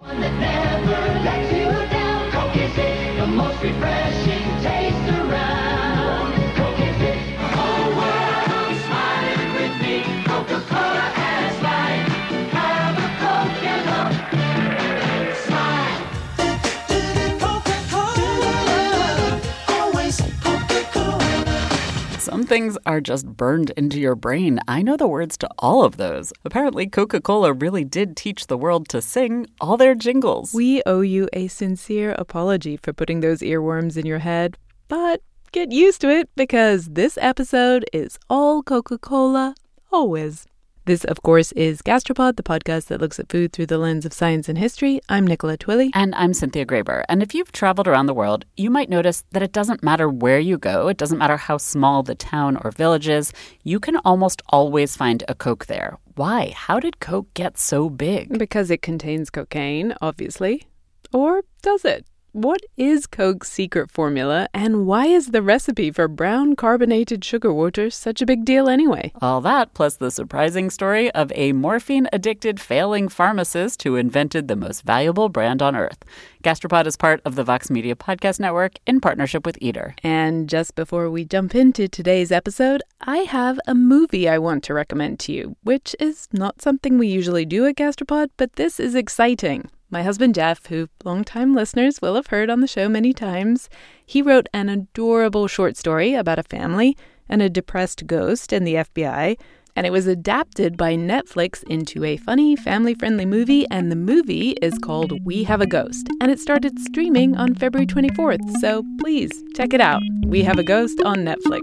One that never lets you down. Coke is the most refreshing things are just burned into your brain. I know the words to all of those. Apparently, Coca Cola really did teach the world to sing all their jingles. We owe you a sincere apology for putting those earworms in your head, but get used to it because this episode is all Coca Cola, always. This, of course, is Gastropod, the podcast that looks at food through the lens of science and history. I'm Nicola Twilley. And I'm Cynthia Graber. And if you've traveled around the world, you might notice that it doesn't matter where you go, it doesn't matter how small the town or village is, you can almost always find a Coke there. Why? How did Coke get so big? Because it contains cocaine, obviously. Or does it? What is Coke's secret formula, and why is the recipe for brown carbonated sugar water such a big deal anyway? All that, plus the surprising story of a morphine addicted failing pharmacist who invented the most valuable brand on earth. Gastropod is part of the Vox Media Podcast Network in partnership with Eater. And just before we jump into today's episode, I have a movie I want to recommend to you, which is not something we usually do at Gastropod, but this is exciting. My husband Jeff, who longtime listeners will have heard on the show many times, he wrote an adorable short story about a family and a depressed ghost in the FBI, and it was adapted by Netflix into a funny, family friendly movie. And the movie is called We Have a Ghost, and it started streaming on February 24th. So please check it out. We Have a Ghost on Netflix.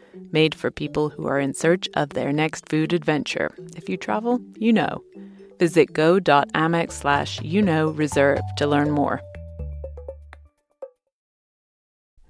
made for people who are in search of their next food adventure. If you travel, you know. Visit go.amex slash you know reserve to learn more.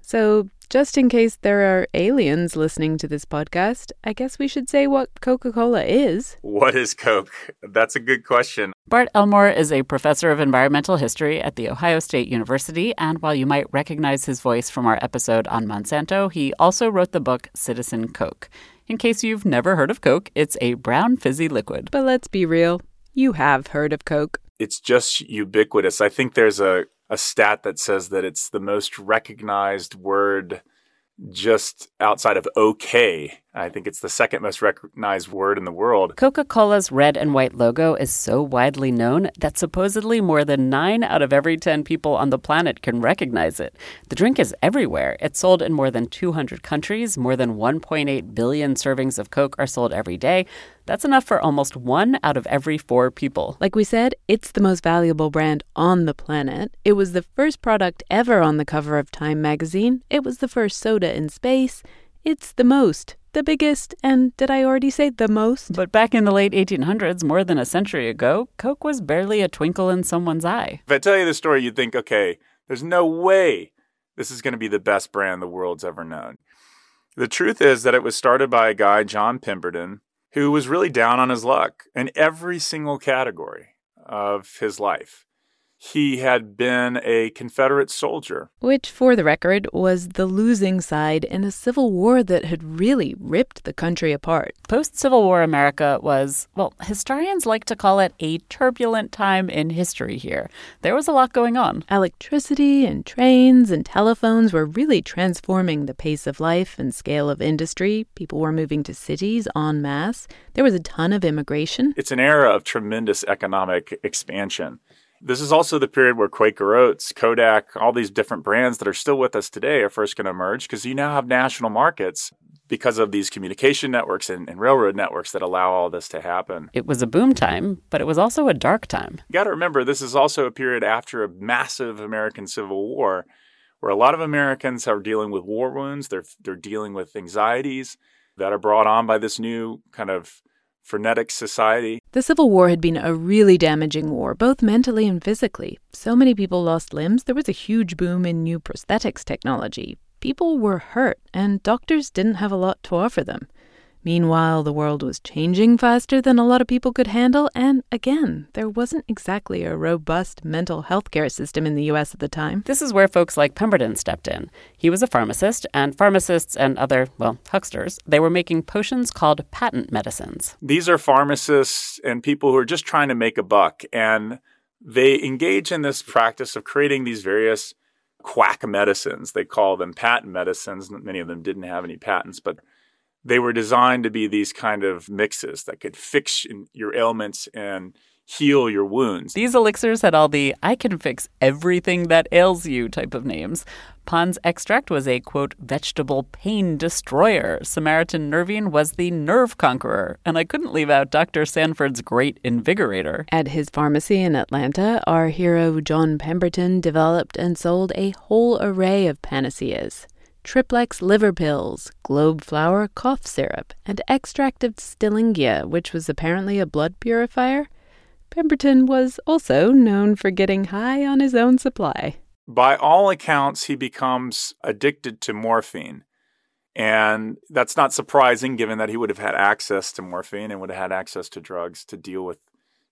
So, just in case there are aliens listening to this podcast, I guess we should say what Coca Cola is. What is Coke? That's a good question. Bart Elmore is a professor of environmental history at The Ohio State University, and while you might recognize his voice from our episode on Monsanto, he also wrote the book Citizen Coke. In case you've never heard of Coke, it's a brown fizzy liquid. But let's be real, you have heard of Coke. It's just ubiquitous. I think there's a, a stat that says that it's the most recognized word just outside of OK. I think it's the second most recognized word in the world. Coca Cola's red and white logo is so widely known that supposedly more than 9 out of every 10 people on the planet can recognize it. The drink is everywhere. It's sold in more than 200 countries. More than 1.8 billion servings of Coke are sold every day. That's enough for almost one out of every four people. Like we said, it's the most valuable brand on the planet. It was the first product ever on the cover of Time magazine. It was the first soda in space. It's the most, the biggest, and did I already say the most? But back in the late 1800s, more than a century ago, Coke was barely a twinkle in someone's eye. If I tell you the story, you'd think, okay, there's no way this is going to be the best brand the world's ever known. The truth is that it was started by a guy, John Pemberton, who was really down on his luck in every single category of his life. He had been a Confederate soldier. Which, for the record, was the losing side in a civil war that had really ripped the country apart. Post Civil War America was, well, historians like to call it a turbulent time in history here. There was a lot going on. Electricity and trains and telephones were really transforming the pace of life and scale of industry. People were moving to cities en masse. There was a ton of immigration. It's an era of tremendous economic expansion. This is also the period where Quaker Oats, Kodak, all these different brands that are still with us today are first going to emerge because you now have national markets because of these communication networks and, and, railroad networks that allow all this to happen. It was a boom time, but it was also a dark time. You got to remember, this is also a period after a massive American Civil War where a lot of Americans are dealing with war wounds, they're, they're dealing with anxieties that are brought on by this new kind of frenetic society. The Civil War had been a really damaging war, both mentally and physically. So many people lost limbs, there was a huge boom in new prosthetics technology. People were hurt, and doctors didn't have a lot to offer them. Meanwhile, the world was changing faster than a lot of people could handle, and again, there wasn't exactly a robust mental health care system in the US at the time. This is where folks like Pemberton stepped in. He was a pharmacist, and pharmacists and other, well, hucksters, they were making potions called patent medicines. These are pharmacists and people who are just trying to make a buck, and they engage in this practice of creating these various quack medicines. They call them patent medicines. Many of them didn't have any patents, but they were designed to be these kind of mixes that could fix your ailments and heal your wounds. These elixirs had all the I can fix everything that ails you type of names. Pond's extract was a quote vegetable pain destroyer. Samaritan nervine was the nerve conqueror, and I couldn't leave out Dr. Sanford's great invigorator. At his pharmacy in Atlanta, our hero John Pemberton developed and sold a whole array of panaceas triplex liver pills, globe flower cough syrup, and extract of stillingia, which was apparently a blood purifier. Pemberton was also known for getting high on his own supply. By all accounts, he becomes addicted to morphine. And that's not surprising given that he would have had access to morphine and would have had access to drugs to deal with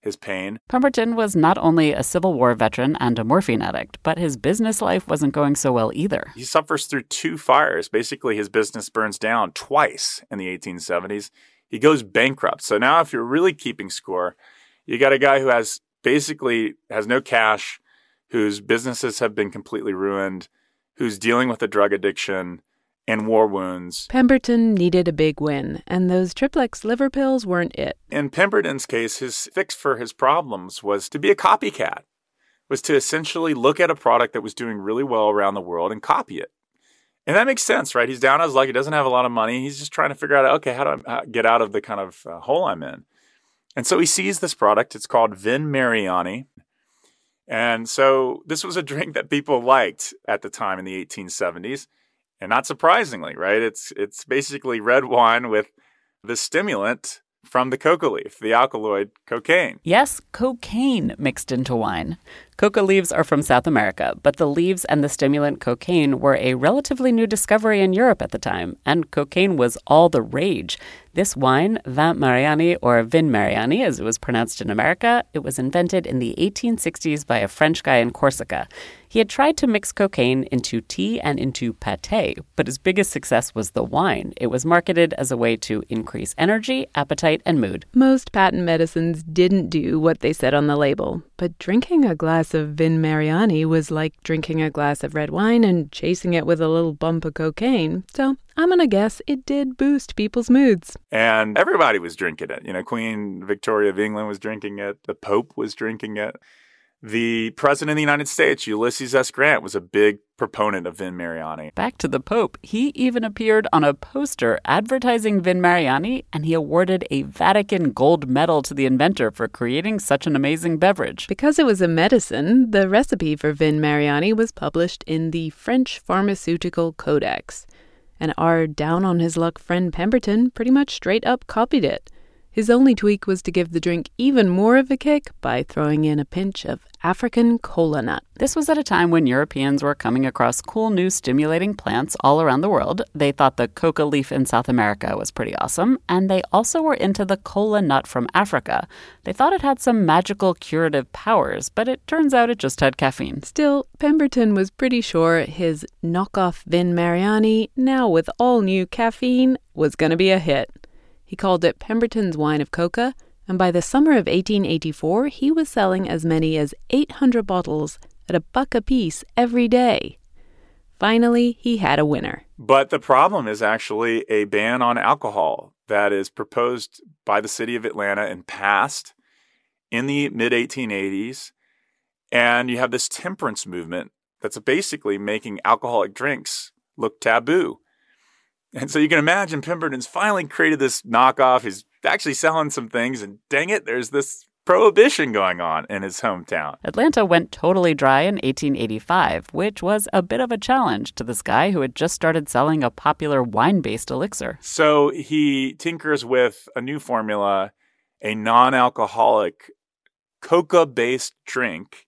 his pain. Pemberton was not only a Civil War veteran and a morphine addict, but his business life wasn't going so well either. He suffers through two fires. Basically, his business burns down twice in the 1870s. He goes bankrupt. So now, if you're really keeping score, you got a guy who has basically has no cash, whose businesses have been completely ruined, who's dealing with a drug addiction, and war wounds. Pemberton needed a big win, and those triplex liver pills weren't it. In Pemberton's case, his fix for his problems was to be a copycat, was to essentially look at a product that was doing really well around the world and copy it. And that makes sense, right? He's down on his luck. He doesn't have a lot of money. He's just trying to figure out, okay, how do I get out of the kind of uh, hole I'm in? And so he sees this product. It's called Vin Mariani. And so this was a drink that people liked at the time in the 1870s. And not surprisingly, right? It's it's basically red wine with the stimulant from the coca leaf, the alkaloid cocaine. Yes, cocaine mixed into wine. Coca leaves are from South America, but the leaves and the stimulant cocaine were a relatively new discovery in Europe at the time, and cocaine was all the rage. This wine, Vin Mariani or Vin Mariani as it was pronounced in America, it was invented in the 1860s by a French guy in Corsica. He had tried to mix cocaine into tea and into pate, but his biggest success was the wine. It was marketed as a way to increase energy, appetite, and mood. Most patent medicines didn't do what they said on the label, but drinking a glass of Vin Mariani was like drinking a glass of red wine and chasing it with a little bump of cocaine. So I'm going to guess it did boost people's moods. And everybody was drinking it. You know, Queen Victoria of England was drinking it, the Pope was drinking it. The President of the United States, Ulysses S. Grant, was a big proponent of Vin Mariani. Back to the Pope, he even appeared on a poster advertising Vin Mariani, and he awarded a Vatican gold medal to the inventor for creating such an amazing beverage. Because it was a medicine, the recipe for Vin Mariani was published in the French Pharmaceutical Codex. And our down on his luck friend Pemberton pretty much straight up copied it. His only tweak was to give the drink even more of a kick by throwing in a pinch of African cola nut. This was at a time when Europeans were coming across cool new stimulating plants all around the world. They thought the coca leaf in South America was pretty awesome, and they also were into the cola nut from Africa. They thought it had some magical curative powers, but it turns out it just had caffeine. Still, Pemberton was pretty sure his knockoff Vin Mariani, now with all new caffeine, was going to be a hit. He called it Pemberton's Wine of Coca, and by the summer of 1884, he was selling as many as 800 bottles at a buck apiece every day. Finally, he had a winner. But the problem is actually a ban on alcohol that is proposed by the city of Atlanta and passed in the mid 1880s. And you have this temperance movement that's basically making alcoholic drinks look taboo. And so you can imagine Pemberton's finally created this knockoff. He's actually selling some things, and dang it, there's this prohibition going on in his hometown. Atlanta went totally dry in 1885, which was a bit of a challenge to this guy who had just started selling a popular wine based elixir. So he tinkers with a new formula a non alcoholic coca based drink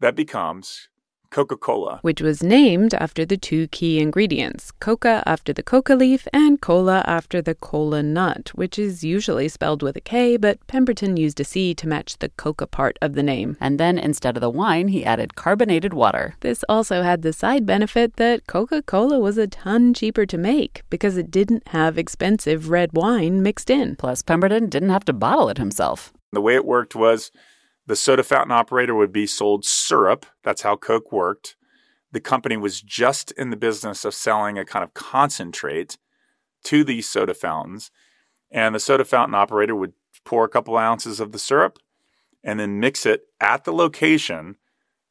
that becomes Coca Cola. which was named after the two key ingredients coca after the coca leaf and cola after the cola nut, which is usually spelled with a K, but Pemberton used a C to match the coca part of the name. And then instead of the wine, he added carbonated water. This also had the side benefit that Coca Cola was a ton cheaper to make because it didn't have expensive red wine mixed in. Plus, Pemberton didn't have to bottle it himself. The way it worked was the soda fountain operator would be sold syrup. That's how Coke worked. The company was just in the business of selling a kind of concentrate to these soda fountains. And the soda fountain operator would pour a couple ounces of the syrup and then mix it at the location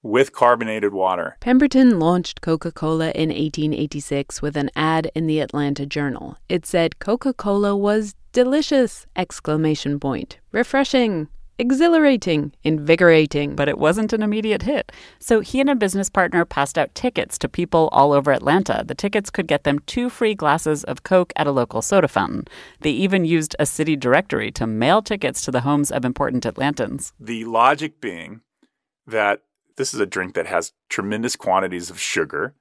with carbonated water. Pemberton launched Coca Cola in 1886 with an ad in the Atlanta Journal. It said Coca Cola was delicious! Exclamation point. Refreshing! Exhilarating! Invigorating! But it wasn't an immediate hit. So he and a business partner passed out tickets to people all over Atlanta. The tickets could get them two free glasses of Coke at a local soda fountain. They even used a city directory to mail tickets to the homes of important Atlantans. The logic being that this is a drink that has tremendous quantities of sugar,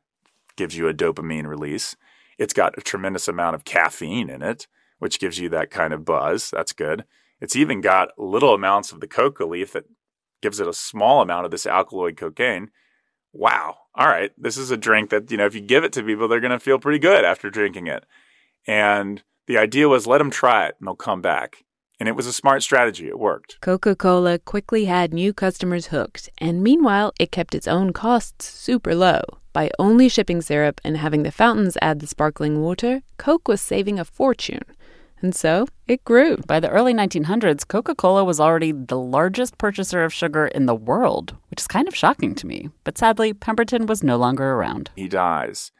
gives you a dopamine release. It's got a tremendous amount of caffeine in it, which gives you that kind of buzz. That's good. It's even got little amounts of the coca leaf that gives it a small amount of this alkaloid cocaine. Wow. All right. This is a drink that, you know, if you give it to people, they're going to feel pretty good after drinking it. And the idea was let them try it and they'll come back. And it was a smart strategy. It worked. Coca Cola quickly had new customers hooked, and meanwhile, it kept its own costs super low. By only shipping syrup and having the fountains add the sparkling water, Coke was saving a fortune. And so it grew. By the early 1900s, Coca Cola was already the largest purchaser of sugar in the world, which is kind of shocking to me. But sadly, Pemberton was no longer around. He dies.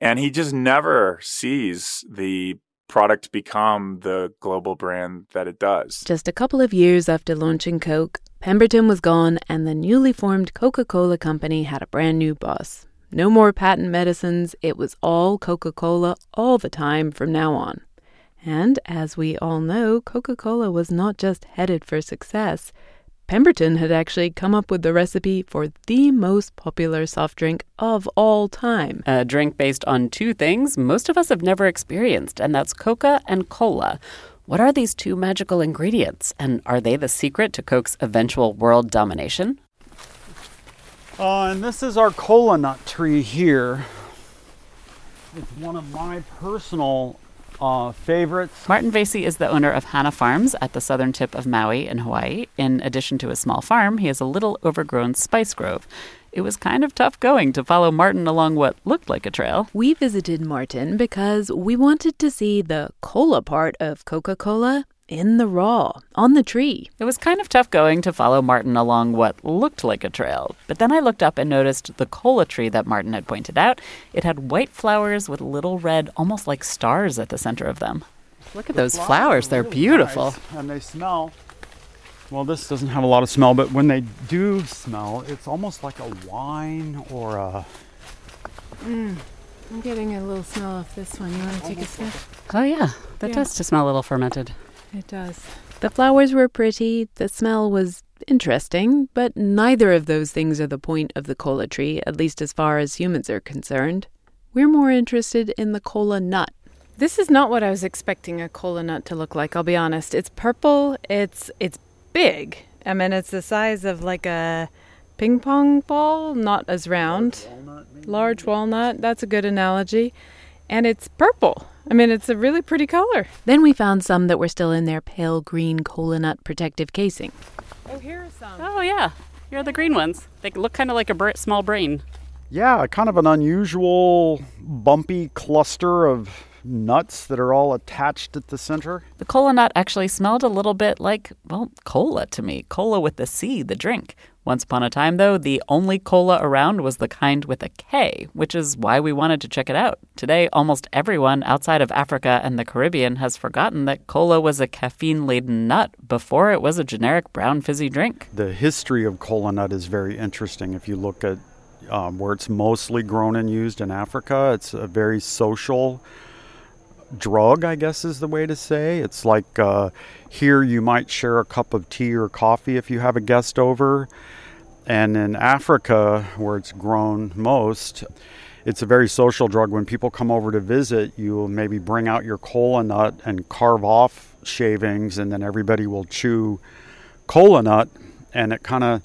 And he just never sees the product become the global brand that it does. Just a couple of years after launching Coke, Pemberton was gone, and the newly formed Coca Cola Company had a brand new boss. No more patent medicines, it was all Coca Cola all the time from now on. And as we all know, Coca Cola was not just headed for success. Pemberton had actually come up with the recipe for the most popular soft drink of all time. A drink based on two things most of us have never experienced, and that's Coca and Cola. What are these two magical ingredients, and are they the secret to Coke's eventual world domination? Uh, and this is our cola nut tree here. It's one of my personal uh, favorites. Martin Vasey is the owner of Hana Farms at the southern tip of Maui in Hawaii. In addition to a small farm, he has a little overgrown spice grove. It was kind of tough going to follow Martin along what looked like a trail. We visited Martin because we wanted to see the cola part of Coca Cola in the raw, on the tree. It was kind of tough going to follow Martin along what looked like a trail. But then I looked up and noticed the cola tree that Martin had pointed out. It had white flowers with little red, almost like stars at the center of them. Look at those flowers, they're Really beautiful. nice, and they smell. Well, this doesn't have a lot of smell, but when they do smell, it's almost like a wine or a. Mm, I'm getting a little smell of this one. You want to take a sniff? Oh, yeah, that Yeah. does to smell a little fermented. It does. The flowers were pretty, the smell was interesting, but neither of those things are the point of the cola tree, at least as far as humans are concerned. We're more interested in the cola nut. This is not what I was expecting a cola nut to look like, I'll be honest. It's purple, it's it's big. I mean it's the size of like a ping pong ball, not as round. Large walnut, that's a good analogy. And it's purple. I mean, it's a really pretty color. Then we found some that were still in their pale green cola nut protective casing. Oh, here are some. Oh, yeah, here are the green ones. They look kind of like a br- small brain. Yeah, kind of an unusual, bumpy cluster of nuts that are all attached at the center. The cola nut actually smelled a little bit like, well, cola to me. Cola with the C, the drink. Once upon a time, though, the only cola around was the kind with a K, which is why we wanted to check it out. Today, almost everyone outside of Africa and the Caribbean has forgotten that cola was a caffeine laden nut before it was a generic brown fizzy drink. The history of cola nut is very interesting. If you look at um, where it's mostly grown and used in Africa, it's a very social drug, I guess is the way to say. It's like uh, here you might share a cup of tea or coffee if you have a guest over. And in Africa, where it's grown most, it's a very social drug. When people come over to visit, you will maybe bring out your cola nut and carve off shavings, and then everybody will chew cola nut, and it kind of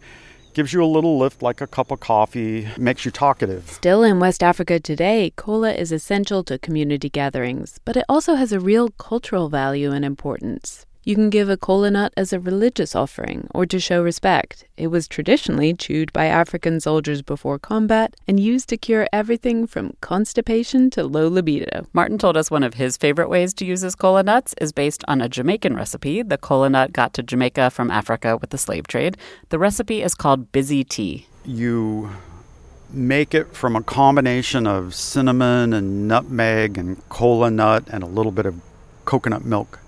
gives you a little lift like a cup of coffee, makes you talkative. Still in West Africa today, cola is essential to community gatherings, but it also has a real cultural value and importance. You can give a cola nut as a religious offering or to show respect. It was traditionally chewed by African soldiers before combat and used to cure everything from constipation to low libido. Martin told us one of his favorite ways to use his cola nuts is based on a Jamaican recipe. The cola nut got to Jamaica from Africa with the slave trade. The recipe is called busy tea. You make it from a combination of cinnamon and nutmeg and cola nut and a little bit of coconut milk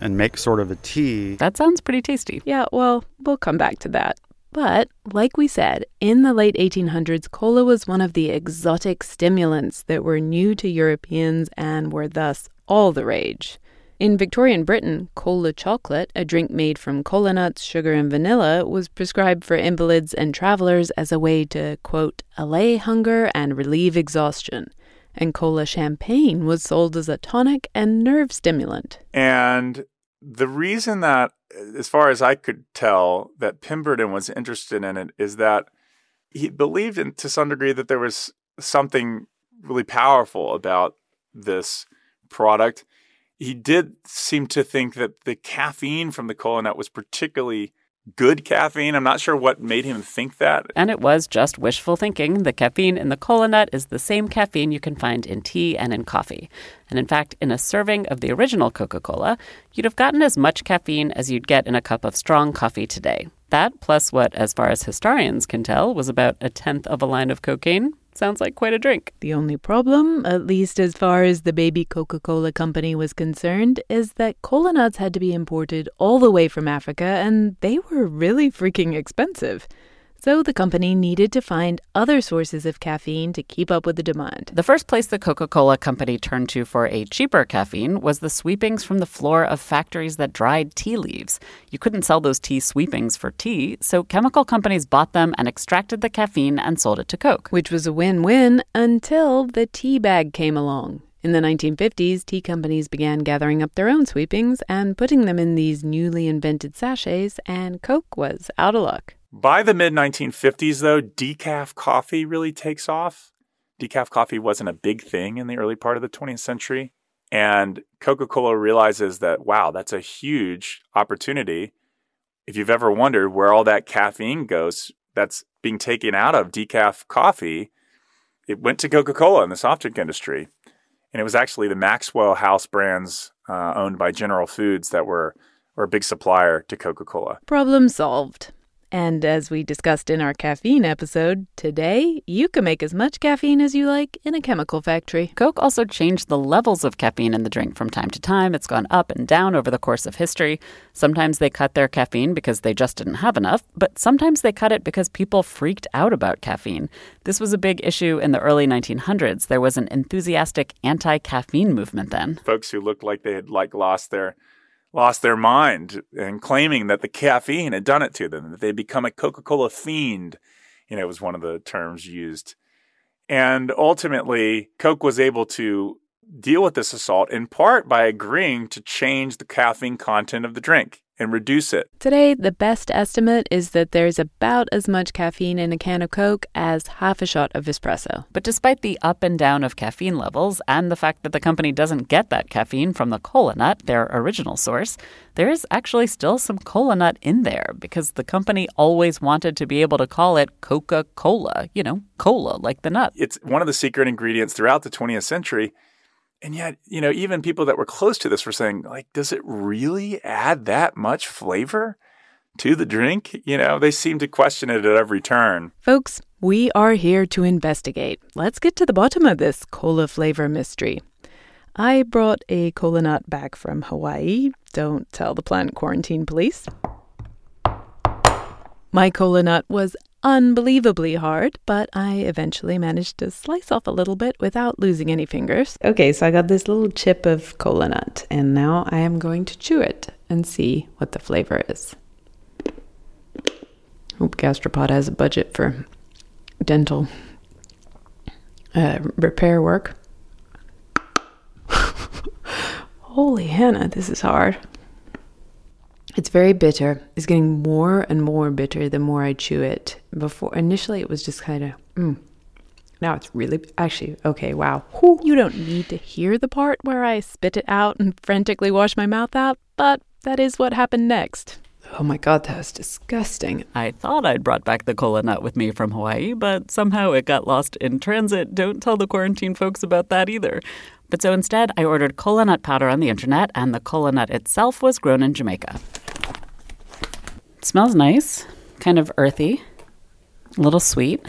and make sort of a tea. That sounds pretty tasty. Yeah, well, we'll come back to that. But, like we said, in the late 1800s, cola was one of the exotic stimulants that were new to Europeans and were thus all the rage. In Victorian Britain, cola chocolate, a drink made from cola nuts, sugar, and vanilla, was prescribed for invalids and travelers as a way to, quote, allay hunger and relieve exhaustion. And cola champagne was sold as a tonic and nerve stimulant. And the reason that, as far as I could tell, that Pemberton was interested in it is that he believed in, to some degree that there was something really powerful about this product. He did seem to think that the caffeine from the cola nut was particularly good caffeine. I'm not sure what made him think that. And it was just wishful thinking. The caffeine in the cola nut is the same caffeine you can find in tea and in coffee. And in fact, in a serving of the original Coca Cola, you'd have gotten as much caffeine as you'd get in a cup of strong coffee today. That, plus what, as far as historians can tell, was about a tenth of a line of cocaine, sounds like quite a drink. The only problem, at least as far as the baby Coca Cola company was concerned, is that cola nuts had to be imported all the way from Africa and they were really freaking expensive. So the company needed to find other sources of caffeine to keep up with the demand. The first place the Coca Cola company turned to for a cheaper caffeine was the sweepings from the floor of factories that dried tea leaves. You couldn't sell those tea sweepings for tea, so chemical companies bought them and extracted the caffeine and sold it to Coke. Which was a win win until the tea bag came along. In the 1950s, tea companies began gathering up their own sweepings and putting them in these newly invented sachets, and Coke was out of luck. By the mid 1950s, though, decaf coffee really takes off. Decaf coffee wasn't a big thing in the early part of the 20th century. And Coca Cola realizes that, wow, that's a huge opportunity. If you've ever wondered where all that caffeine goes that's being taken out of decaf coffee, it went to Coca Cola in the soft drink industry. And it was actually the Maxwell House brands uh, owned by General Foods that were, were a big supplier to Coca Cola. Problem solved. And as we discussed in our caffeine episode, today you can make as much caffeine as you like in a chemical factory. Coke also changed the levels of caffeine in the drink from time to time. It's gone up and down over the course of history. Sometimes they cut their caffeine because they just didn't have enough, but sometimes they cut it because people freaked out about caffeine. This was a big issue in the early 1900s. There was an enthusiastic anti-caffeine movement then. Folks who looked like they had like lost their lost their mind and claiming that the caffeine had done it to them, that they'd become a Coca-Cola fiend. You know, was one of the terms used. And ultimately, Coke was able to deal with this assault in part by agreeing to change the caffeine content of the drink and reduce it. Today, the best estimate is that there's about as much caffeine in a can of Coke as half a shot of espresso. But despite the up and down of caffeine levels and the fact that the company doesn't get that caffeine from the cola nut, their original source, there is actually still some cola nut in there because the company always wanted to be able to call it Coca Cola, you know, cola like the nut. It's one of the secret ingredients throughout the 20th century. And yet, you know, even people that were close to this were saying, like, does it really add that much flavor to the drink? You know, they seem to question it at every turn. Folks, we are here to investigate. Let's get to the bottom of this cola flavor mystery. I brought a cola nut back from Hawaii. Don't tell the plant Quarantine Police. My cola nut was unbelievably hard, but I eventually managed to slice off a little bit without losing any fingers. Okay, so I got this little chip of cola nut, and now I am going to chew it and see what the flavor is. Hope Gastropod has a budget for dental uh, repair work. Holy Hannah, this is hard. It's very bitter. It's getting more and more bitter the more I chew it. Before initially it was just kind of mm. Now it's really actually okay, wow. Whew. You don't need to hear the part where I spit it out and frantically wash my mouth out, but that is what happened next. Oh my god, that was disgusting. I thought I'd brought back the cola nut with me from Hawaii, but somehow it got lost in transit. Don't tell the quarantine folks about that either. But so instead, I ordered cola nut powder on the internet, and the cola nut itself was grown in Jamaica. Smells nice, kind of earthy, a little sweet.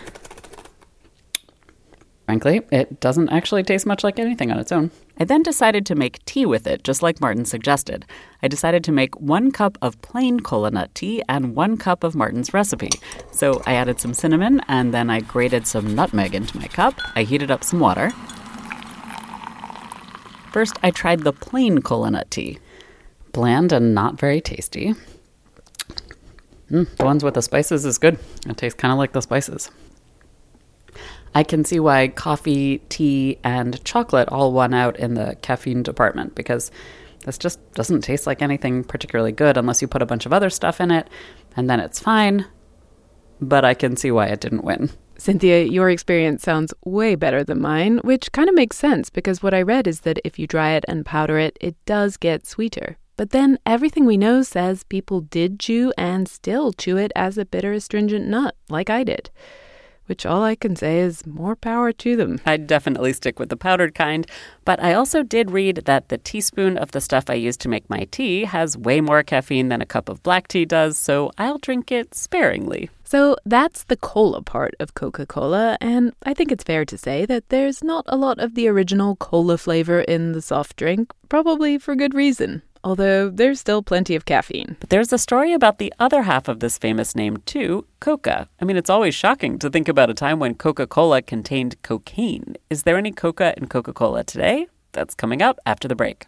Frankly, it doesn't actually taste much like anything on its own. I then decided to make tea with it, just like Martin suggested. I decided to make one cup of plain cola nut tea and one cup of Martin's recipe. So I added some cinnamon and then I grated some nutmeg into my cup. I heated up some water. First, I tried the plain cola nut tea. Bland and not very tasty. Mm, the ones with the spices is good. It tastes kind of like the spices. I can see why coffee, tea, and chocolate all won out in the caffeine department because this just doesn't taste like anything particularly good unless you put a bunch of other stuff in it, and then it's fine. But I can see why it didn't win. Cynthia, your experience sounds way better than mine, which kind of makes sense because what I read is that if you dry it and powder it, it does get sweeter. But then everything we know says people did chew and still chew it as a bitter astringent nut, like I did. Which all I can say is more power to them. I'd definitely stick with the powdered kind, but I also did read that the teaspoon of the stuff I use to make my tea has way more caffeine than a cup of black tea does, so I'll drink it sparingly. So that's the cola part of Coca Cola, and I think it's fair to say that there's not a lot of the original cola flavor in the soft drink, probably for good reason. Although there's still plenty of caffeine. But there's a story about the other half of this famous name, too Coca. I mean, it's always shocking to think about a time when Coca Cola contained cocaine. Is there any Coca in Coca Cola today? That's coming up after the break.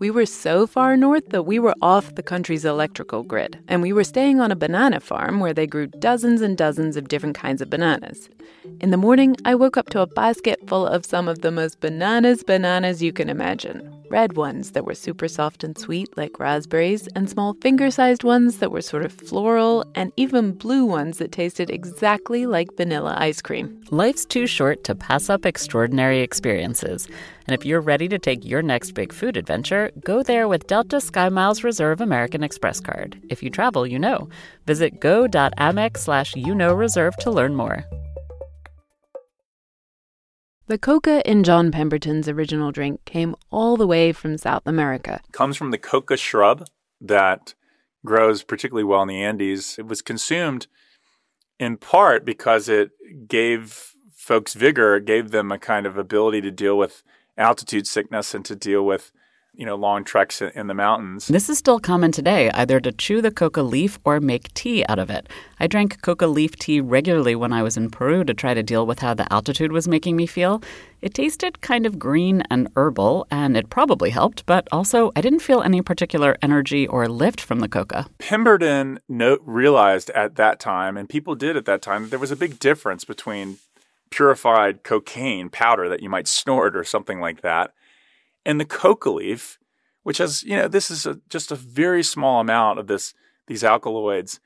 We were so far north that we were off the country's electrical grid, and we were staying on a banana farm where they grew dozens and dozens of different kinds of bananas. In the morning, I woke up to a basket full of some of the most bananas bananas you can imagine. Red ones that were super soft and sweet, like raspberries, and small finger sized ones that were sort of floral, and even blue ones that tasted exactly like vanilla ice cream. Life's too short to pass up extraordinary experiences. And if you're ready to take your next big food adventure, go there with Delta Sky Miles Reserve American Express card. If you travel, you know. Visit go.amex slash you know reserve to learn more. The coca in John Pemberton's original drink came all the way from South America. It comes from the coca shrub that grows particularly well in the Andes. It was consumed in part because it gave folks vigor, it gave them a kind of ability to deal with altitude sickness and to deal with, you know, long treks in, the mountains. This is still common today, either to chew the coca leaf or make tea out of it. I drank coca leaf tea regularly when I was in Peru to try to deal with how the altitude was making me feel. It tasted kind of green and herbal, and it probably helped, but also I didn't feel any particular energy or lift from the coca. Pemberton no- realized at that time, and people did at that time, that there was a big difference between purified cocaine powder that you might snort or something like that, and the coca leaf, which has, you know, this is a, just a very small amount of this these alkaloids.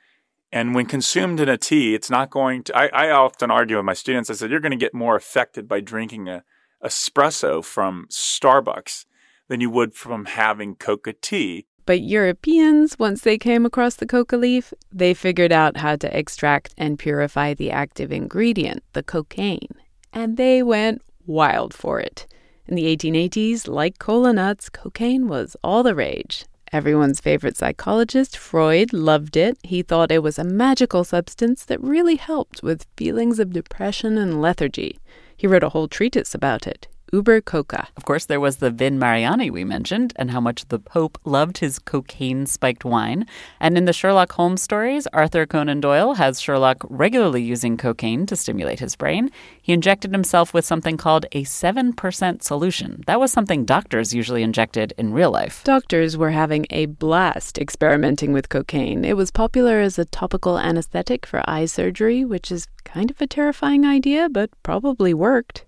And when consumed in a tea, it's not going to. I, I often argue with my students. I said you're going to get more affected by drinking a espresso from Starbucks than you would from having coca tea. But Europeans, once they came across the coca leaf, they figured out how to extract and purify the active ingredient, the cocaine. And they went wild for it. In the 1880s, like cola nuts, cocaine was all the rage. Everyone's favorite psychologist, Freud, loved it. He thought it was a magical substance that really helped with feelings of depression and lethargy. He wrote a whole treatise about it. Uber Coca. Of course, there was the Vin Mariani we mentioned, and how much the Pope loved his cocaine spiked wine. And in the Sherlock Holmes stories, Arthur Conan Doyle has Sherlock regularly using cocaine to stimulate his brain. He injected himself with something called a 7% solution. That was something doctors usually injected in real life. Doctors were having a blast experimenting with cocaine. It was popular as a topical anesthetic for eye surgery, which is kind of a terrifying idea, but probably worked.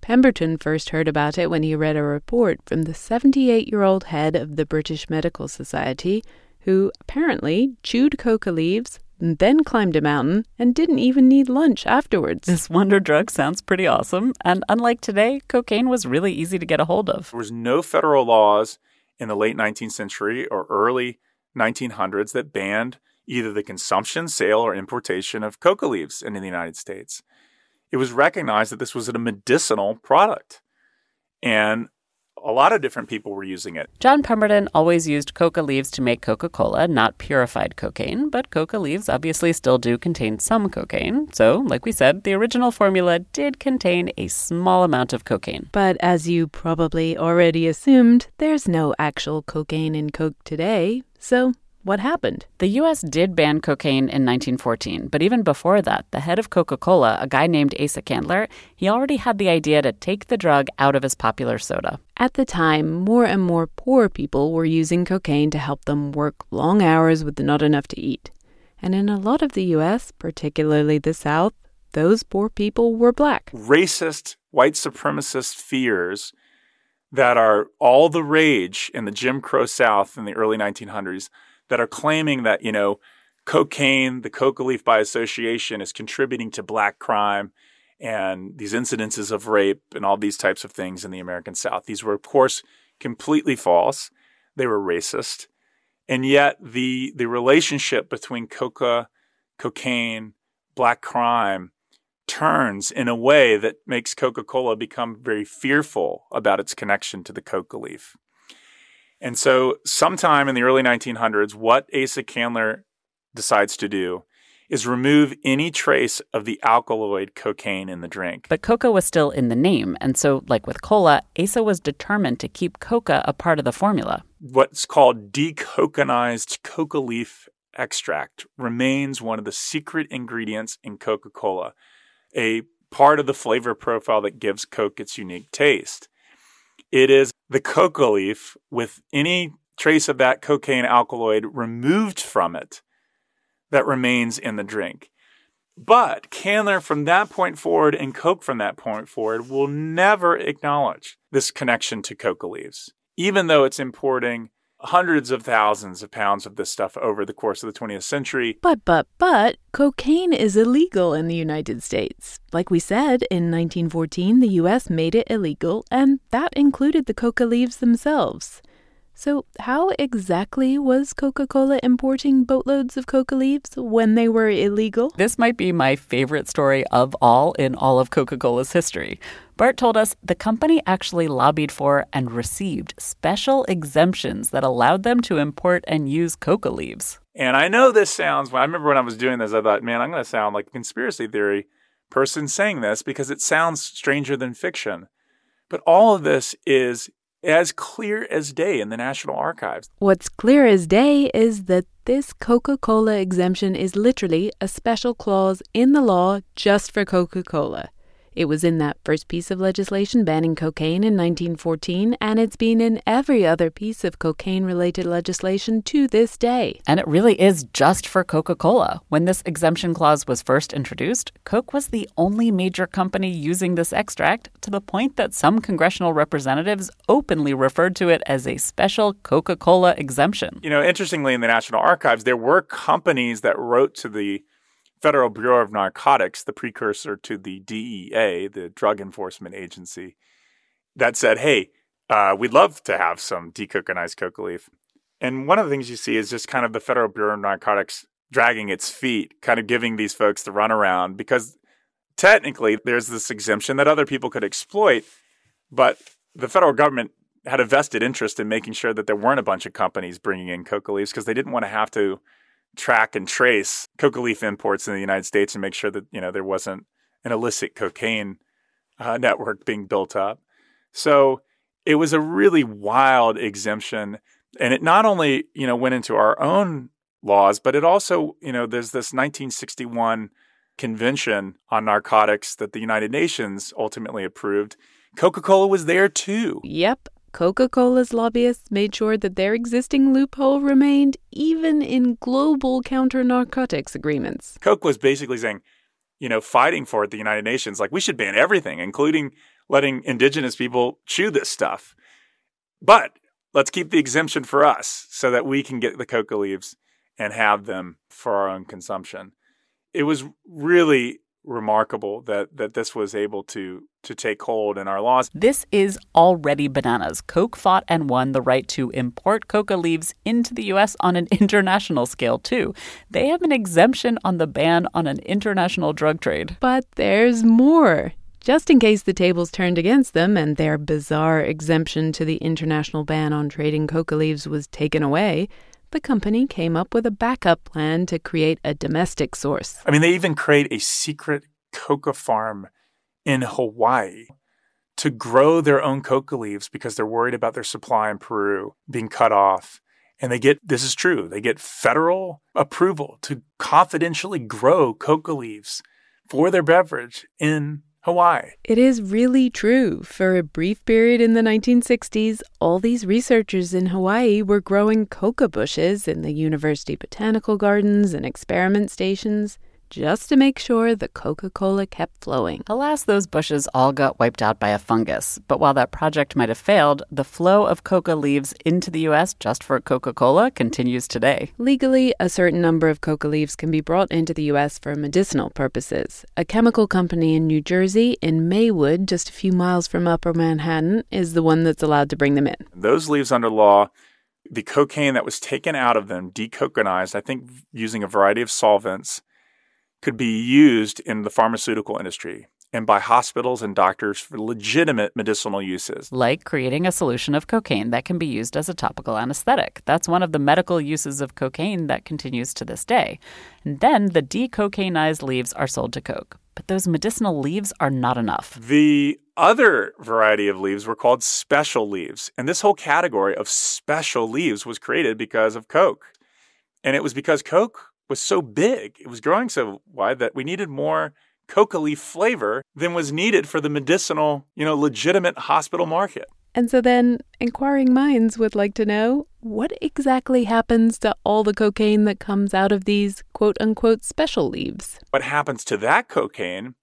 Pemberton first heard about it when he read a report from the 78 year old head of the British Medical Society, who apparently chewed coca leaves, then climbed a mountain, and didn't even need lunch afterwards. This wonder drug sounds pretty awesome, and unlike today, cocaine was really easy to get a hold of. There was no federal laws in the late 19th century or early 1900s that banned either the consumption, sale, or importation of coca leaves into the United States. It was recognized that this was a medicinal product. And a lot of different people were using it. John Pemberton always used coca leaves to make Coca Cola, not purified cocaine, but coca leaves obviously still do contain some cocaine. So, like we said, the original formula did contain a small amount of cocaine. But as you probably already assumed, there's no actual cocaine in Coke today. So, what happened? The US did ban cocaine in 1914, but even before that, the head of Coca Cola, a guy named Asa Candler, he already had the idea to take the drug out of his popular soda. At the time, more and more poor people were using cocaine to help them work long hours with not enough to eat. And in a lot of the US, particularly the South, those poor people were black. Racist, white supremacist fears that are all the rage in the Jim Crow South in the early 1900s that are claiming that, you know, cocaine, the coca leaf by association, is contributing to black crime and these incidences of rape and all these types of things in the American South. These were, of course, completely false. They were racist. And yet the the relationship between coca, cocaine, black crime turns in a way that makes Coca-Cola become very fearful about its connection to the coca leaf. And so, sometime in the early 1900s, what Asa Candler decides to do is remove any trace of the alkaloid cocaine in the drink. But coca was still in the name, and so, like with cola, Asa was determined to keep coca a part of the formula. What's called decocainized coca leaf extract remains one of the secret ingredients in Coca Cola, a part of the flavor profile that gives Coke its unique taste. It is the coca leaf with any trace of that cocaine alkaloid removed from it that remains in the drink. But Candler, from that point forward, and Coke from that point forward, will never acknowledge this connection to coca leaves, even though it's importing hundreds of thousands of pounds of this stuff over the course of the 20th century. But, but, but, cocaine is illegal in the United States. Like we said, in 1914, the U.S. made it illegal, and that included the coca leaves themselves. So, how exactly was Coca Cola importing boatloads of coca leaves when they were illegal? This might be my favorite story of all in all of Coca Cola's history. Bart told us the company actually lobbied for and received special exemptions that allowed them to import and use coca leaves. And I know this sounds, I remember when I was doing this, I thought, man, I'm going to sound like a conspiracy theory person saying this because it sounds stranger than fiction. But all of this is as clear as day in the National Archives. What's clear as day is that this Coca Cola exemption is literally a special clause in the law just for Coca Cola. It was in that first piece of legislation banning cocaine in 1914, and it's been in every other piece of cocaine related legislation to this day. And it really is just for Coca Cola. When this exemption clause was first introduced, Coke was the only major company using this extract to the point that some congressional representatives openly referred to it as a special Coca Cola exemption. You know, interestingly, in the National Archives, there were companies that wrote to the Federal Bureau of Narcotics, the precursor to the DEA, the Drug Enforcement Agency, that said, hey, uh, we'd love to have some decocainized coca leaf. And one of the things you see is just kind of the Federal Bureau of Narcotics dragging its feet, kind of giving these folks the runaround because technically there's this exemption that other people could exploit, but the federal government had a vested interest in making sure that there weren't a bunch of companies bringing in coca leaves because they didn't want to have to track and trace coca leaf imports in the United States and make sure that you know there wasn't an illicit cocaine uh, network being built up. So it was a really wild exemption, and it not only you know went into our own laws, but it also you know there's this 1961 convention on narcotics that the United Nations ultimately approved. Coca Cola was there too. Yep. Coca Cola's lobbyists made sure that their existing loophole remained even in global counter narcotics agreements. Coke was basically saying, you know, fighting for it, the United Nations, like we should ban everything, including letting indigenous people chew this stuff. But let's keep the exemption for us so that we can get the coca leaves and have them for our own consumption. It was really remarkable that that this was able to to take hold in our laws. This is already bananas. Coke fought and won the right to import coca leaves into the US on an international scale too. They have an exemption on the ban on an international drug trade. But there's more. Just in case the tables turned against them and their bizarre exemption to the international ban on trading coca leaves was taken away, the company came up with a backup plan to create a domestic source. I mean, they even create a secret coca farm in Hawaii to grow their own coca leaves because they're worried about their supply in Peru being cut off. And they get this is true, they get federal approval to confidentially grow coca leaves for their beverage in Hawaii. It is really true. For a brief period in the 1960s, all these researchers in Hawaii were growing coca bushes in the university botanical gardens and experiment stations just to make sure the Coca Cola kept flowing. Alas, those bushes all got wiped out by a fungus. But while that project might have failed, the flow of coca leaves into the U.S. just for Coca Cola continues today. Legally, a certain number of coca leaves can be brought into the U.S. for medicinal purposes. A chemical company in New Jersey, in Maywood, just a few miles from Upper Manhattan, is the one that's allowed to bring them in. Those leaves under law, the cocaine that was taken out of them, decocainized, I think using a variety of solvents, could be used in the pharmaceutical industry and by hospitals and doctors for legitimate medicinal uses. Like creating a solution of cocaine that can be used as a topical anesthetic. That's one of the medical uses of cocaine that continues to this day. And then the decocainized leaves are sold to Coke. But those medicinal leaves are not enough. The other variety of leaves were called special leaves. And this whole category of special leaves was created because of Coke. And it was because Coke was so big, it was growing so wide that we needed more coca leaf flavor than was needed for the medicinal, you know, legitimate hospital market. And so then, inquiring minds would like to know what exactly happens to all the cocaine that comes out of these quote unquote special leaves? What happens to that cocaine?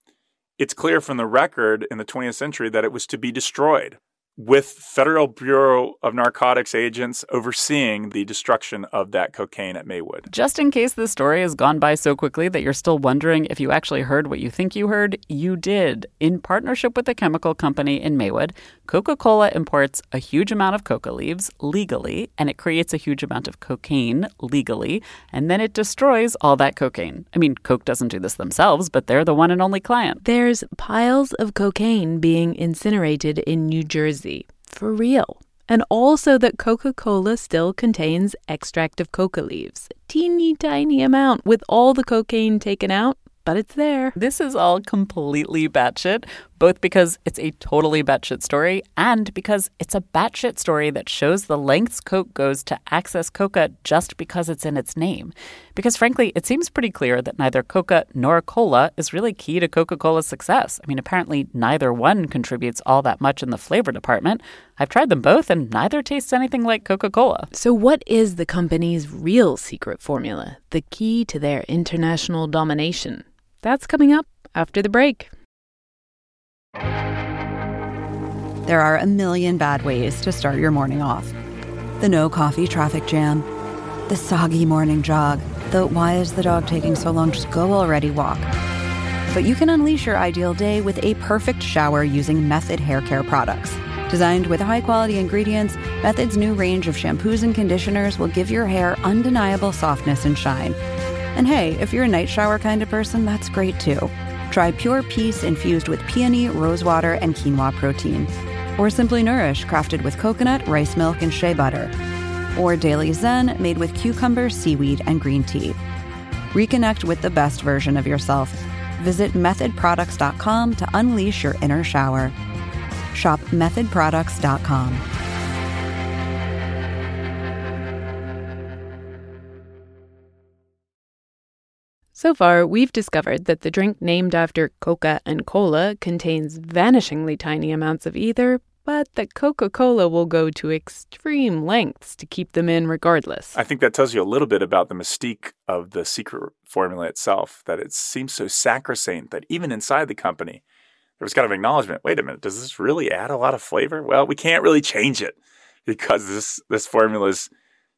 It's clear from the record in the 20th century that it was to be destroyed with Federal Bureau of Narcotics agents overseeing the destruction of that cocaine at Maywood. Just in case this story has gone by so quickly that you're still wondering if you actually heard what you think you heard, you did. In partnership with a chemical company in Maywood, Coca Cola imports a huge amount of coca leaves legally, and it creates a huge amount of cocaine legally, and then it destroys all that cocaine. I mean, Coke doesn't do this themselves, but they're the one and only client. There's piles of cocaine being incinerated in New Jersey. For real. And also that Coca Cola still contains extract of coca leaves. Teeny tiny amount with all the cocaine taken out, but it's there. This is all completely batshit, both because it's a totally batshit story and because it's a batshit story that shows the lengths Coke goes to access coca just because it's in its name. Because frankly, it seems pretty clear that neither coca nor cola is really key to Coca Cola's success. I mean, apparently, neither one contributes all that much in the flavor department. I've tried them both, and neither tastes anything like Coca Cola. So, what is the company's real secret formula? The key to their international domination? That's coming up after the break. There are a million bad ways to start your morning off. The no coffee traffic jam, the soggy morning jog, the why is the dog taking so long, just go already walk. But you can unleash your ideal day with a perfect shower using Method Hair Care products. Designed with high quality ingredients, Method's new range of shampoos and conditioners will give your hair undeniable softness and shine. And hey, if you're a night shower kind of person, that's great too. Try Pure Peace infused with peony, rosewater, and quinoa protein. Or Simply Nourish, crafted with coconut, rice milk, and shea butter. Or Daily Zen, made with cucumber, seaweed, and green tea. Reconnect with the best version of yourself. Visit methodproducts.com to unleash your inner shower. Shop methodproducts.com. So far, we've discovered that the drink named after Coca and Cola contains vanishingly tiny amounts of either, but that Coca Cola will go to extreme lengths to keep them in regardless. I think that tells you a little bit about the mystique of the secret formula itself, that it seems so sacrosanct that even inside the company, there was kind of acknowledgement wait a minute, does this really add a lot of flavor? Well, we can't really change it because this, this formula is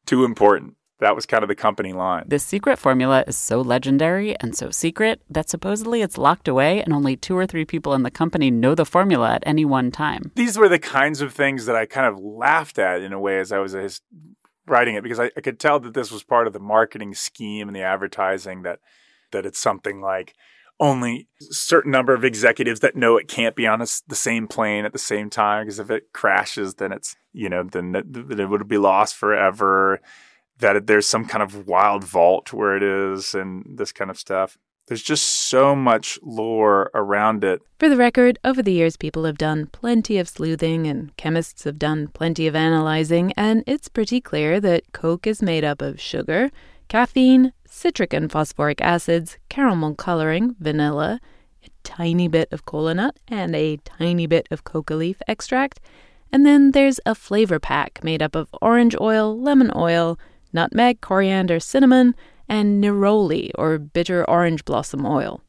too important. That was kind of the company line. This secret formula is so legendary and so secret that supposedly it's locked away and only two or three people in the company know the formula at any one time. These were the kinds of things that I kind of laughed at in a way as I was writing it because I, I could tell that this was part of the marketing scheme and the advertising that that it's something like only a certain number of executives that know it can't be on a, the same plane at the same time because if it crashes then it's you know then then it would be lost forever that there's some kind of wild vault where it is and this kind of stuff. There's just so much lore around it. For the record, over the years, people have done plenty of sleuthing and chemists have done plenty of analyzing, and it's pretty clear that Coke is made up of sugar, caffeine, citric and phosphoric acids, caramel coloring, vanilla, a tiny bit of cola nut, and a tiny bit of coca leaf extract. And then there's a flavor pack made up of orange oil, lemon oil, nutmeg, coriander, cinnamon, and neroli or bitter orange blossom oil.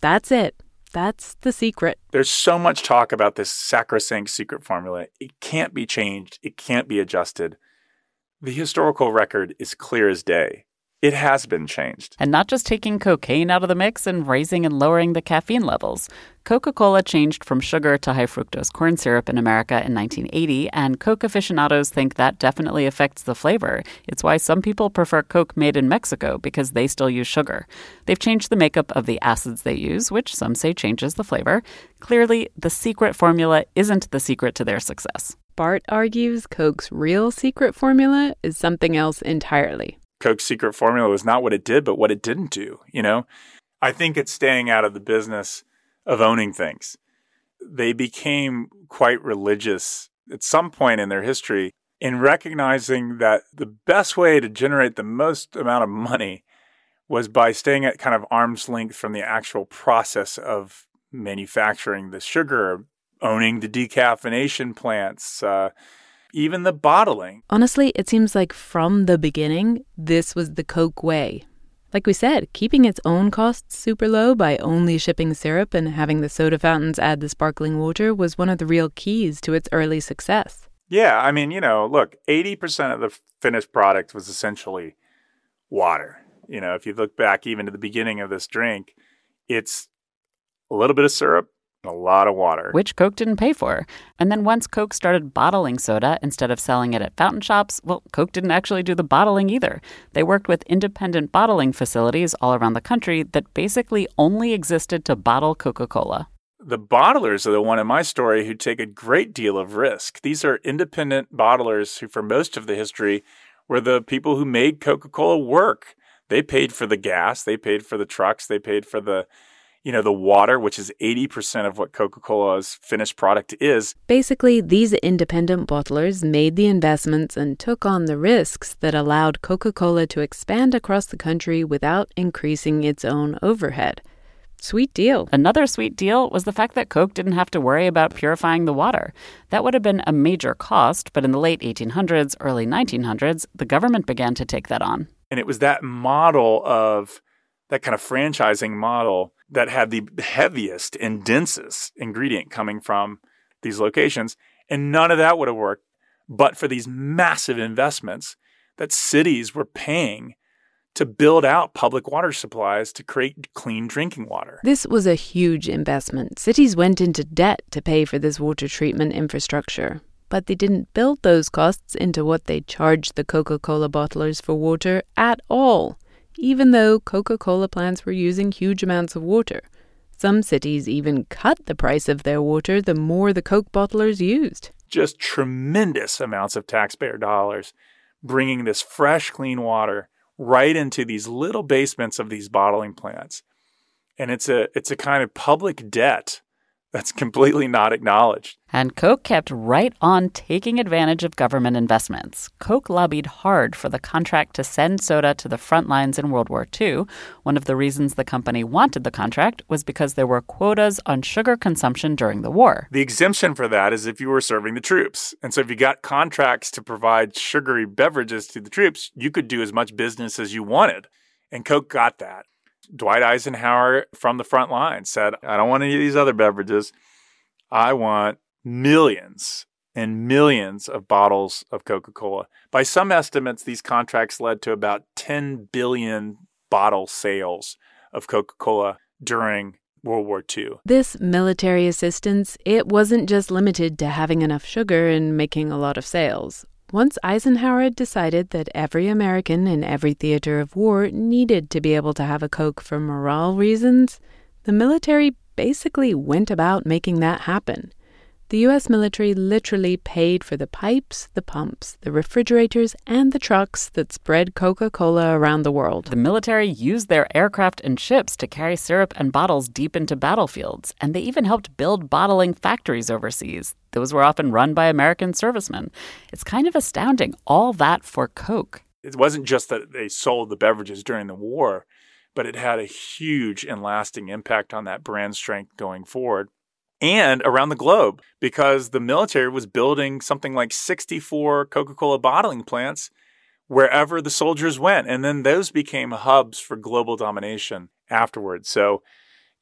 That's it. That's the secret. There's so much talk about this sacrosanct secret formula. It can't be changed, it can't be adjusted. The historical record is clear as day. It has been changed. And not just taking cocaine out of the mix and raising and lowering the caffeine levels. Coca Cola changed from sugar to high fructose corn syrup in America in 1980, and Coke aficionados think that definitely affects the flavor. It's why some people prefer Coke made in Mexico because they still use sugar. They've changed the makeup of the acids they use, which some say changes the flavor. Clearly, the secret formula isn't the secret to their success. Bart argues Coke's real secret formula is something else entirely. Coke's secret formula was not what it did, but what it didn't do. You know, I think it's staying out of the business of owning things. They became quite religious at some point in their history in recognizing that the best way to generate the most amount of money was by staying at kind of arm's length from the actual process of manufacturing the sugar, owning the decaffeination plants, uh, even the bottling. Honestly, it seems like from the beginning, this was the Coke way. Like we said, keeping its own costs super low by only shipping syrup and having the soda fountains add the sparkling water was one of the real keys to its early success. Yeah, I mean, you know, look, 80% of the finished product was essentially water. You know, if you look back even to the beginning of this drink, it's a little bit of syrup, a lot of water. Which Coke didn't pay for. And then once Coke started bottling soda instead of selling it at fountain shops, well, Coke didn't actually do the bottling either. They worked with independent bottling facilities all around the country that basically only existed to bottle Coca Cola. The bottlers are the one in my story who take a great deal of risk. These are independent bottlers who, for most of the history, were the people who made Coca Cola work. They paid for the gas, they paid for the trucks, they paid for the you know, the water, which is 80% of what Coca Cola's finished product is. Basically, these independent bottlers made the investments and took on the risks that allowed Coca Cola to expand across the country without increasing its own overhead. Sweet deal. Another sweet deal was the fact that Coke didn't have to worry about purifying the water. That would have been a major cost, but in the late 1800s, early 1900s, the government began to take that on. And it was that model of that kind of franchising model that had the heaviest and densest ingredient coming from these locations. And none of that would have worked but for these massive investments that cities were paying to build out public water supplies to create clean drinking water. This was a huge investment. Cities went into debt to pay for this water treatment infrastructure, but they didn't build those costs into what they charged the Coca Cola bottlers for water at all even though Coca Cola plants were using huge amounts of water. Some cities even cut the price of their water the more the Coke bottlers used. Just tremendous amounts of taxpayer dollars bringing this fresh, clean water right into these little basements of these bottling plants. And it's a it's a kind of public debt that's completely not acknowledged. And Coke kept right on taking advantage of government investments. Coke lobbied hard for the contract to send soda to the front lines in World War II. One of the reasons the company wanted the contract was because there were quotas on sugar consumption during the war. The exemption for that is if you were serving the troops. And so if you got contracts to provide sugary beverages to the troops, you could do as much business as you wanted. And Coke got that. Dwight Eisenhower from the front line said, I don't want any of these other beverages. I want millions and millions of bottles of Coca Cola. By some estimates, these contracts led to about 10 billion bottle sales of Coca Cola during World War II. This military assistance, it wasn't just limited to having enough sugar and making a lot of sales. Once Eisenhower had decided that every American in every theater of war needed to be able to have a Coke for morale reasons, the military basically went about making that happen. The U.S. military literally paid for the pipes, the pumps, the refrigerators, and the trucks that spread Coca Cola around the world. The military used their aircraft and ships to carry syrup and bottles deep into battlefields, and they even helped build bottling factories overseas. Those were often run by American servicemen. It's kind of astounding, all that for Coke. It wasn't just that they sold the beverages during the war, but it had a huge and lasting impact on that brand strength going forward and around the globe because the military was building something like 64 Coca Cola bottling plants wherever the soldiers went. And then those became hubs for global domination afterwards. So,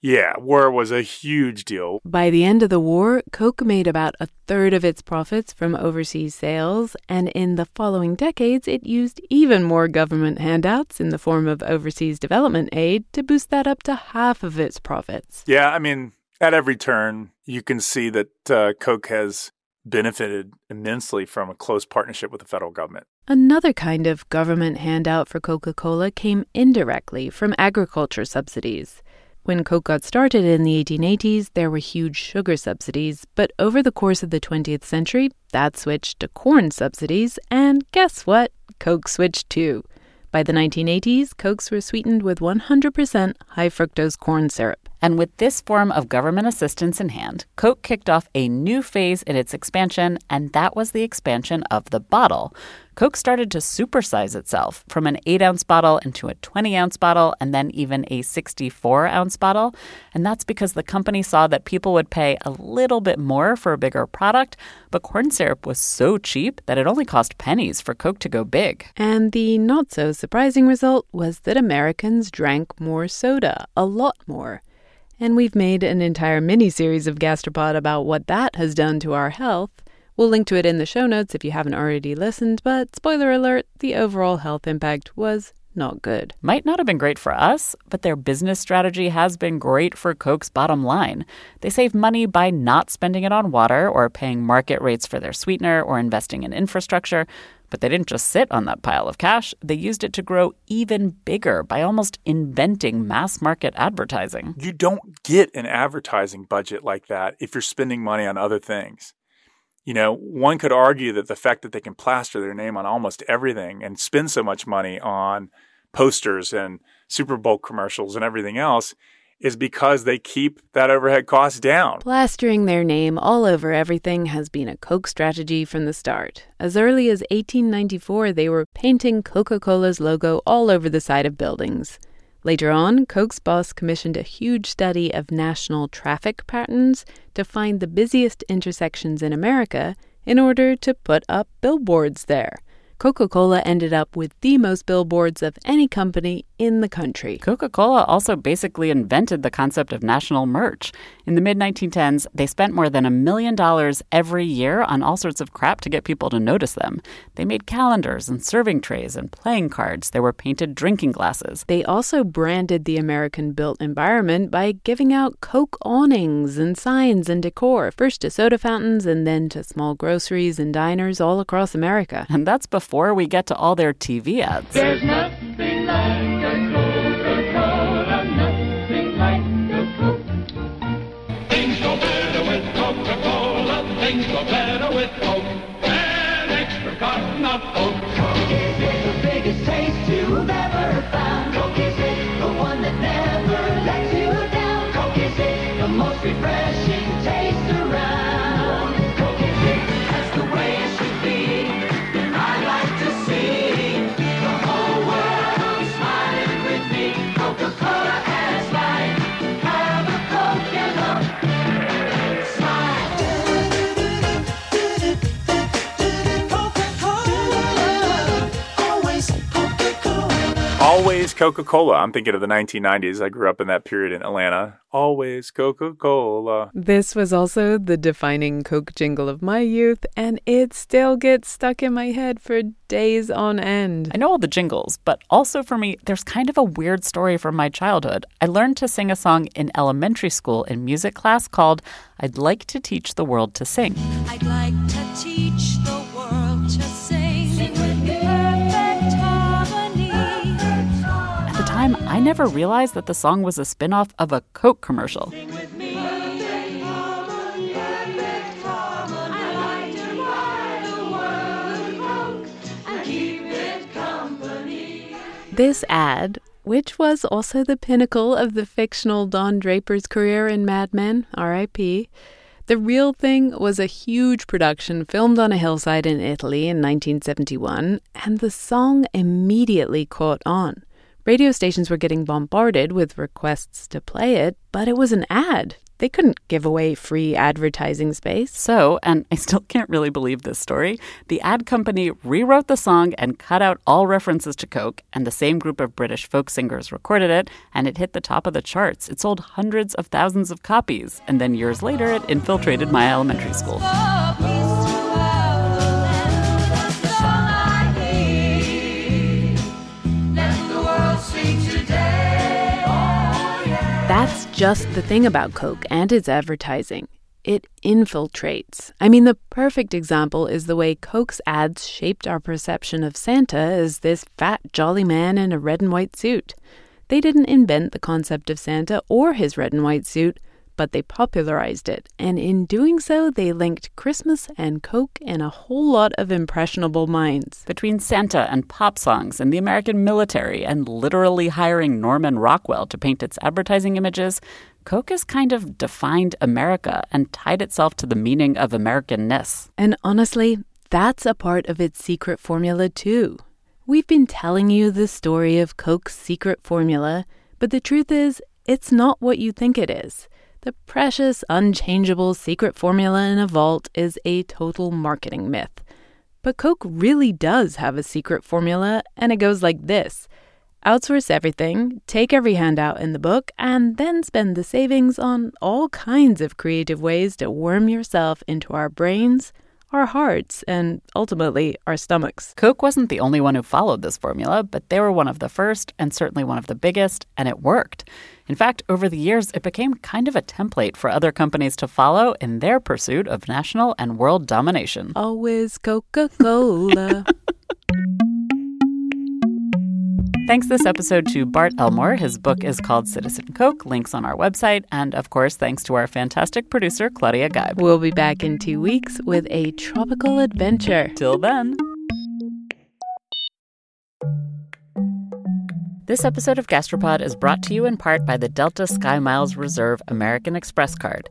yeah, war was a huge deal. By the end of the war, Coke made about a third of its profits from overseas sales, and in the following decades, it used even more government handouts in the form of overseas development aid to boost that up to half of its profits. Yeah, I mean, at every turn, you can see that uh, Coke has benefited immensely from a close partnership with the federal government. Another kind of government handout for Coca Cola came indirectly from agriculture subsidies. When Coke got started in the 1880s, there were huge sugar subsidies, but over the course of the 20th century, that switched to corn subsidies, and guess what? Coke switched too. By the 1980s, Cokes were sweetened with 100% high fructose corn syrup. And with this form of government assistance in hand, Coke kicked off a new phase in its expansion, and that was the expansion of the bottle. Coke started to supersize itself from an 8 ounce bottle into a 20 ounce bottle and then even a 64 ounce bottle. And that's because the company saw that people would pay a little bit more for a bigger product, but corn syrup was so cheap that it only cost pennies for Coke to go big. And the not so surprising result was that Americans drank more soda, a lot more. And we've made an entire mini series of Gastropod about what that has done to our health. We'll link to it in the show notes if you haven't already listened, but spoiler alert, the overall health impact was not good. Might not have been great for us, but their business strategy has been great for Coke's bottom line. They save money by not spending it on water or paying market rates for their sweetener or investing in infrastructure. But they didn't just sit on that pile of cash, they used it to grow even bigger by almost inventing mass market advertising. You don't get an advertising budget like that if you're spending money on other things. You know, one could argue that the fact that they can plaster their name on almost everything and spend so much money on posters and Super Bowl commercials and everything else is because they keep that overhead cost down. Plastering their name all over everything has been a Coke strategy from the start. As early as 1894, they were painting Coca Cola's logo all over the side of buildings. Later on, Coke's boss commissioned a huge study of national traffic patterns to find the busiest intersections in America in order to put up billboards there. Coca Cola ended up with the most billboards of any company in the country. Coca Cola also basically invented the concept of national merch. In the mid 1910s, they spent more than a million dollars every year on all sorts of crap to get people to notice them. They made calendars and serving trays and playing cards. There were painted drinking glasses. They also branded the American built environment by giving out Coke awnings and signs and decor, first to soda fountains and then to small groceries and diners all across America. And that's before before we get to all their TV ads. There's nothing like a Coca-Cola, nothing like a Coke. Things go better with Coca-Cola, things go better with Coke. And extra cotton of Coke. Coke is the biggest taste you've ever Always Coca Cola. I'm thinking of the 1990s. I grew up in that period in Atlanta. Always Coca Cola. This was also the defining Coke jingle of my youth, and it still gets stuck in my head for days on end. I know all the jingles, but also for me, there's kind of a weird story from my childhood. I learned to sing a song in elementary school in music class called I'd Like to Teach the World to Sing. I'd like to teach the I never realized that the song was a spin off of a Coke commercial. This ad, which was also the pinnacle of the fictional Don Draper's career in Mad Men, RIP, the real thing was a huge production filmed on a hillside in Italy in 1971, and the song immediately caught on. Radio stations were getting bombarded with requests to play it, but it was an ad. They couldn't give away free advertising space. So, and I still can't really believe this story, the ad company rewrote the song and cut out all references to Coke, and the same group of British folk singers recorded it, and it hit the top of the charts. It sold hundreds of thousands of copies, and then years later, it infiltrated my elementary school. Just the thing about Coke and its advertising. It infiltrates. I mean, the perfect example is the way Coke's ads shaped our perception of Santa as this fat, jolly man in a red and white suit. They didn't invent the concept of Santa or his red and white suit, but they popularized it, and in doing so, they linked Christmas and Coke in a whole lot of impressionable minds. Between Santa and pop songs and the American military and literally hiring Norman Rockwell to paint its advertising images, Coke has kind of defined America and tied itself to the meaning of Americanness. And honestly, that's a part of its secret formula, too. We've been telling you the story of Coke's secret formula, but the truth is, it's not what you think it is. The precious, unchangeable secret formula in a vault is a total marketing myth. But Coke really does have a secret formula, and it goes like this outsource everything, take every handout in the book, and then spend the savings on all kinds of creative ways to worm yourself into our brains, our hearts, and ultimately our stomachs. Coke wasn't the only one who followed this formula, but they were one of the first and certainly one of the biggest, and it worked. In fact, over the years, it became kind of a template for other companies to follow in their pursuit of national and world domination. Always Coca Cola. Thanks this episode to Bart Elmore. His book is called Citizen Coke, links on our website. And of course, thanks to our fantastic producer, Claudia Geib. we'll be back in two weeks with a tropical adventure. Till then. This episode of Gastropod is brought to you in part by the Delta Sky Miles Reserve American Express card.